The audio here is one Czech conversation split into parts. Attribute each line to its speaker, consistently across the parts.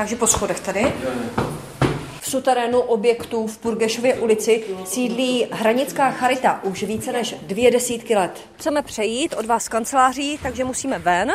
Speaker 1: Takže po schodech tady. V suterénu objektu v Purgešově ulici sídlí hranická charita už více než dvě desítky let. Chceme přejít od vás kanceláří, takže musíme ven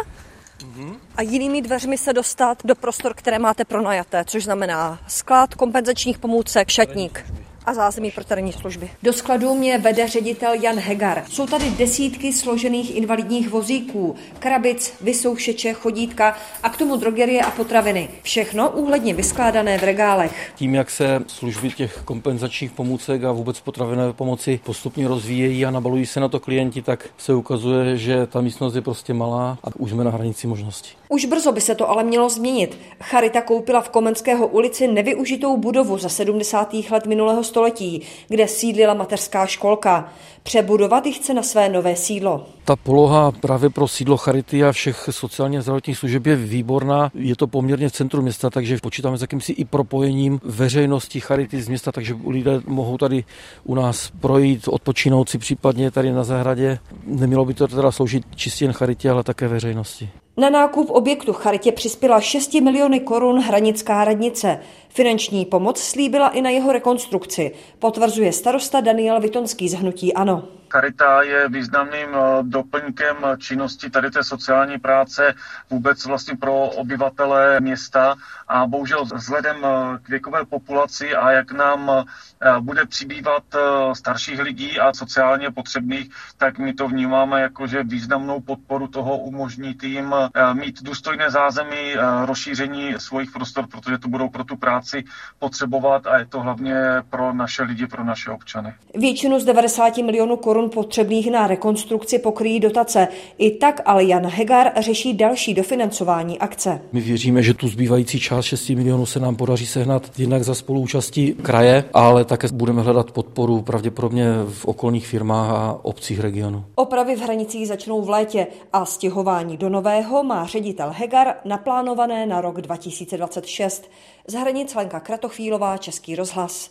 Speaker 1: a jinými dveřmi se dostat do prostor, které máte pronajaté, což znamená sklad kompenzačních pomůcek, šatník a zázemí pro terénní služby. Do skladu mě vede ředitel Jan Hegar. Jsou tady desítky složených invalidních vozíků, krabic, vysoušeče, chodítka a k tomu drogerie a potraviny. Všechno úhledně vyskládané v regálech.
Speaker 2: Tím, jak se služby těch kompenzačních pomůcek a vůbec potravinové pomoci postupně rozvíjejí a nabalují se na to klienti, tak se ukazuje, že ta místnost je prostě malá a už jsme na hranici možností.
Speaker 1: Už brzo by se to ale mělo změnit. Charita koupila v Komenského ulici nevyužitou budovu za 70. let minulého století, kde sídlila mateřská školka. Přebudovat ji chce na své nové sídlo.
Speaker 2: Ta poloha právě pro sídlo Charity a všech sociálně zdravotních služeb je výborná. Je to poměrně v centru města, takže počítáme s jakýmsi i propojením veřejnosti Charity z města, takže lidé mohou tady u nás projít, odpočinout si případně tady na zahradě. Nemělo by to teda sloužit čistě jen Charitě, ale také veřejnosti.
Speaker 1: Na nákup objektu Charitě přispěla 6 miliony korun hranická radnice. Finanční pomoc slíbila i na jeho rekonstrukci, potvrzuje starosta Daniel Vitonský z Hnutí Ano.
Speaker 3: Charita je významným eh, doplňkem činnosti tady té sociální práce vůbec vlastně pro obyvatele města a bohužel vzhledem eh, k věkové populaci a jak nám eh, bude přibývat starších lidí a sociálně potřebných, tak my to vnímáme jako, že významnou podporu toho umožní tým mít důstojné zázemí, rozšíření svých prostor, protože to budou pro tu práci potřebovat a je to hlavně pro naše lidi, pro naše občany.
Speaker 1: Většinu z 90 milionů korun potřebných na rekonstrukci pokryjí dotace. I tak ale Jan Hegar řeší další dofinancování akce.
Speaker 2: My věříme, že tu zbývající část 6 milionů se nám podaří sehnat jednak za spoluúčastí kraje, ale také budeme hledat podporu pravděpodobně v okolních firmách a obcích regionu.
Speaker 1: Opravy v hranicích začnou v létě a stěhování do nového má ředitel Hegar naplánované na rok 2026. Z hranic Lenka Kratochvílová, Český rozhlas.